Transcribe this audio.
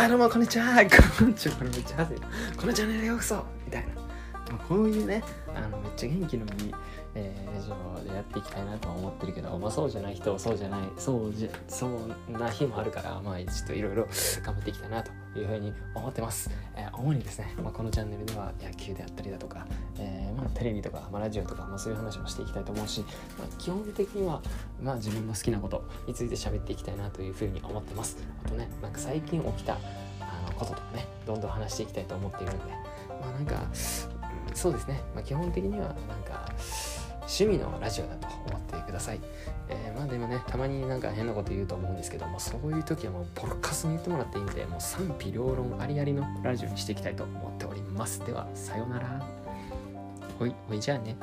あどうもこんにちはこんにちはこんにちはこのチャンネルへようこそ。みたいな、ま、こういうねあのめっちゃ元気のいい、えー、ラジオでやっていきたいなとは思ってるけど、まあ、そうじゃない人そうじゃないそうじそうな日もあるからまあちょっといろいろ頑張っていきたいなというふうに思ってます、えー、主にですね、まあ、このチャンネルでは野球であったりだとか、テレビとか、まあ、ラジオとか、まあ、そういう話もしていきたいと思うし、まあ、基本的には、まあ、自分の好きなことについて喋っていきたいなというふうに思ってますあとねなんか最近起きたあのこととかねどんどん話していきたいと思っているんでまあなんかそうですね、まあ、基本的にはなんか趣味のラジオだと思ってください。えー、まあでもね、たまになんか変なこと言うと思うんですけども、そういう時はもうボロカスに言ってもらっていいんで、もう賛否両論ありありのラジオにしていきたいと思っております。では、さようなら。ほい、ほいじゃあね。